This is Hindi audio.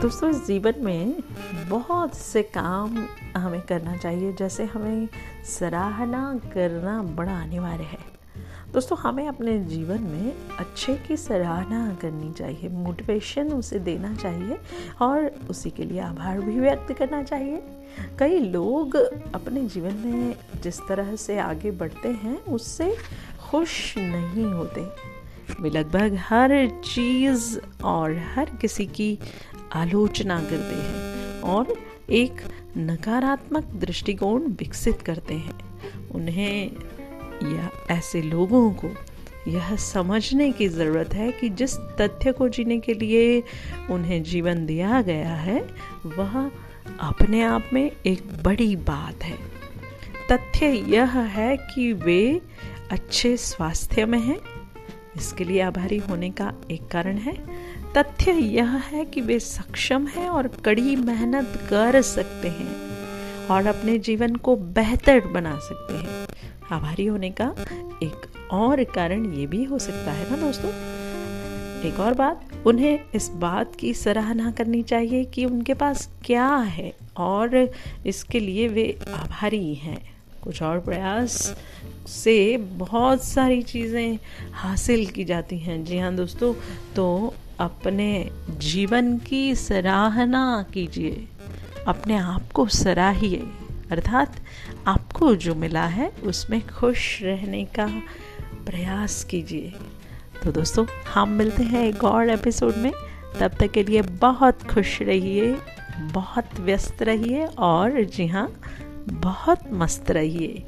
दोस्तों, जीवन में बहुत से काम हमें करना चाहिए, जैसे हमें सराहना करना बड़ा अनिवार्य है। दोस्तों, हमें अपने जीवन में अच्छे की सराहना करनी चाहिए मोटिवेशन उसे देना चाहिए और उसी के लिए आभार भी व्यक्त करना चाहिए। कई लोग अपने जीवन में जिस तरह से आगे बढ़ते हैं, उससे खुश नहीं होते। वे लगभग हर चीज़ और हर किसी की आलोचना करते हैं और एक नकारात्मक दृष्टिकोण विकसित करते हैं। उन्हें या ऐसे लोगों को यह समझने की ज़रूरत है कि जिस तथ्य को जीने के लिए उन्हें जीवन दिया गया है, वह अपने आप में एक बड़ी बात है। तथ्य यह है कि वे अच्छे स्वास्थ्य में हैं। इसके लिए आभारी होने का एक कारण है। तथ्य यह है कि वे सक्षम हैं और कड़ी मेहनत कर सकते हैं और अपने जीवन को बेहतर बना सकते हैं। आभारी होने का एक और कारण ये भी हो सकता है ना दोस्तों? एक और बात, उन्हें इस बात की सराहना करनी चाहिए कि उनके पास क्या है और इसके लिए वे आभारी हैं। कुछ और प्रयास से बहुत सारी चीज़ें हासिल की जाती हैं। जी हाँ दोस्तों तो अपने जीवन की सराहना कीजिए। अपने आप को सराहिए। अर्थात आपको जो मिला है, उसमें खुश रहने का प्रयास कीजिए। तो दोस्तों, हम मिलते हैं एक और एपिसोड में। तब तक के लिए बहुत खुश रहिए, बहुत व्यस्त रहिए और जी हाँ बहुत मस्त रहिए।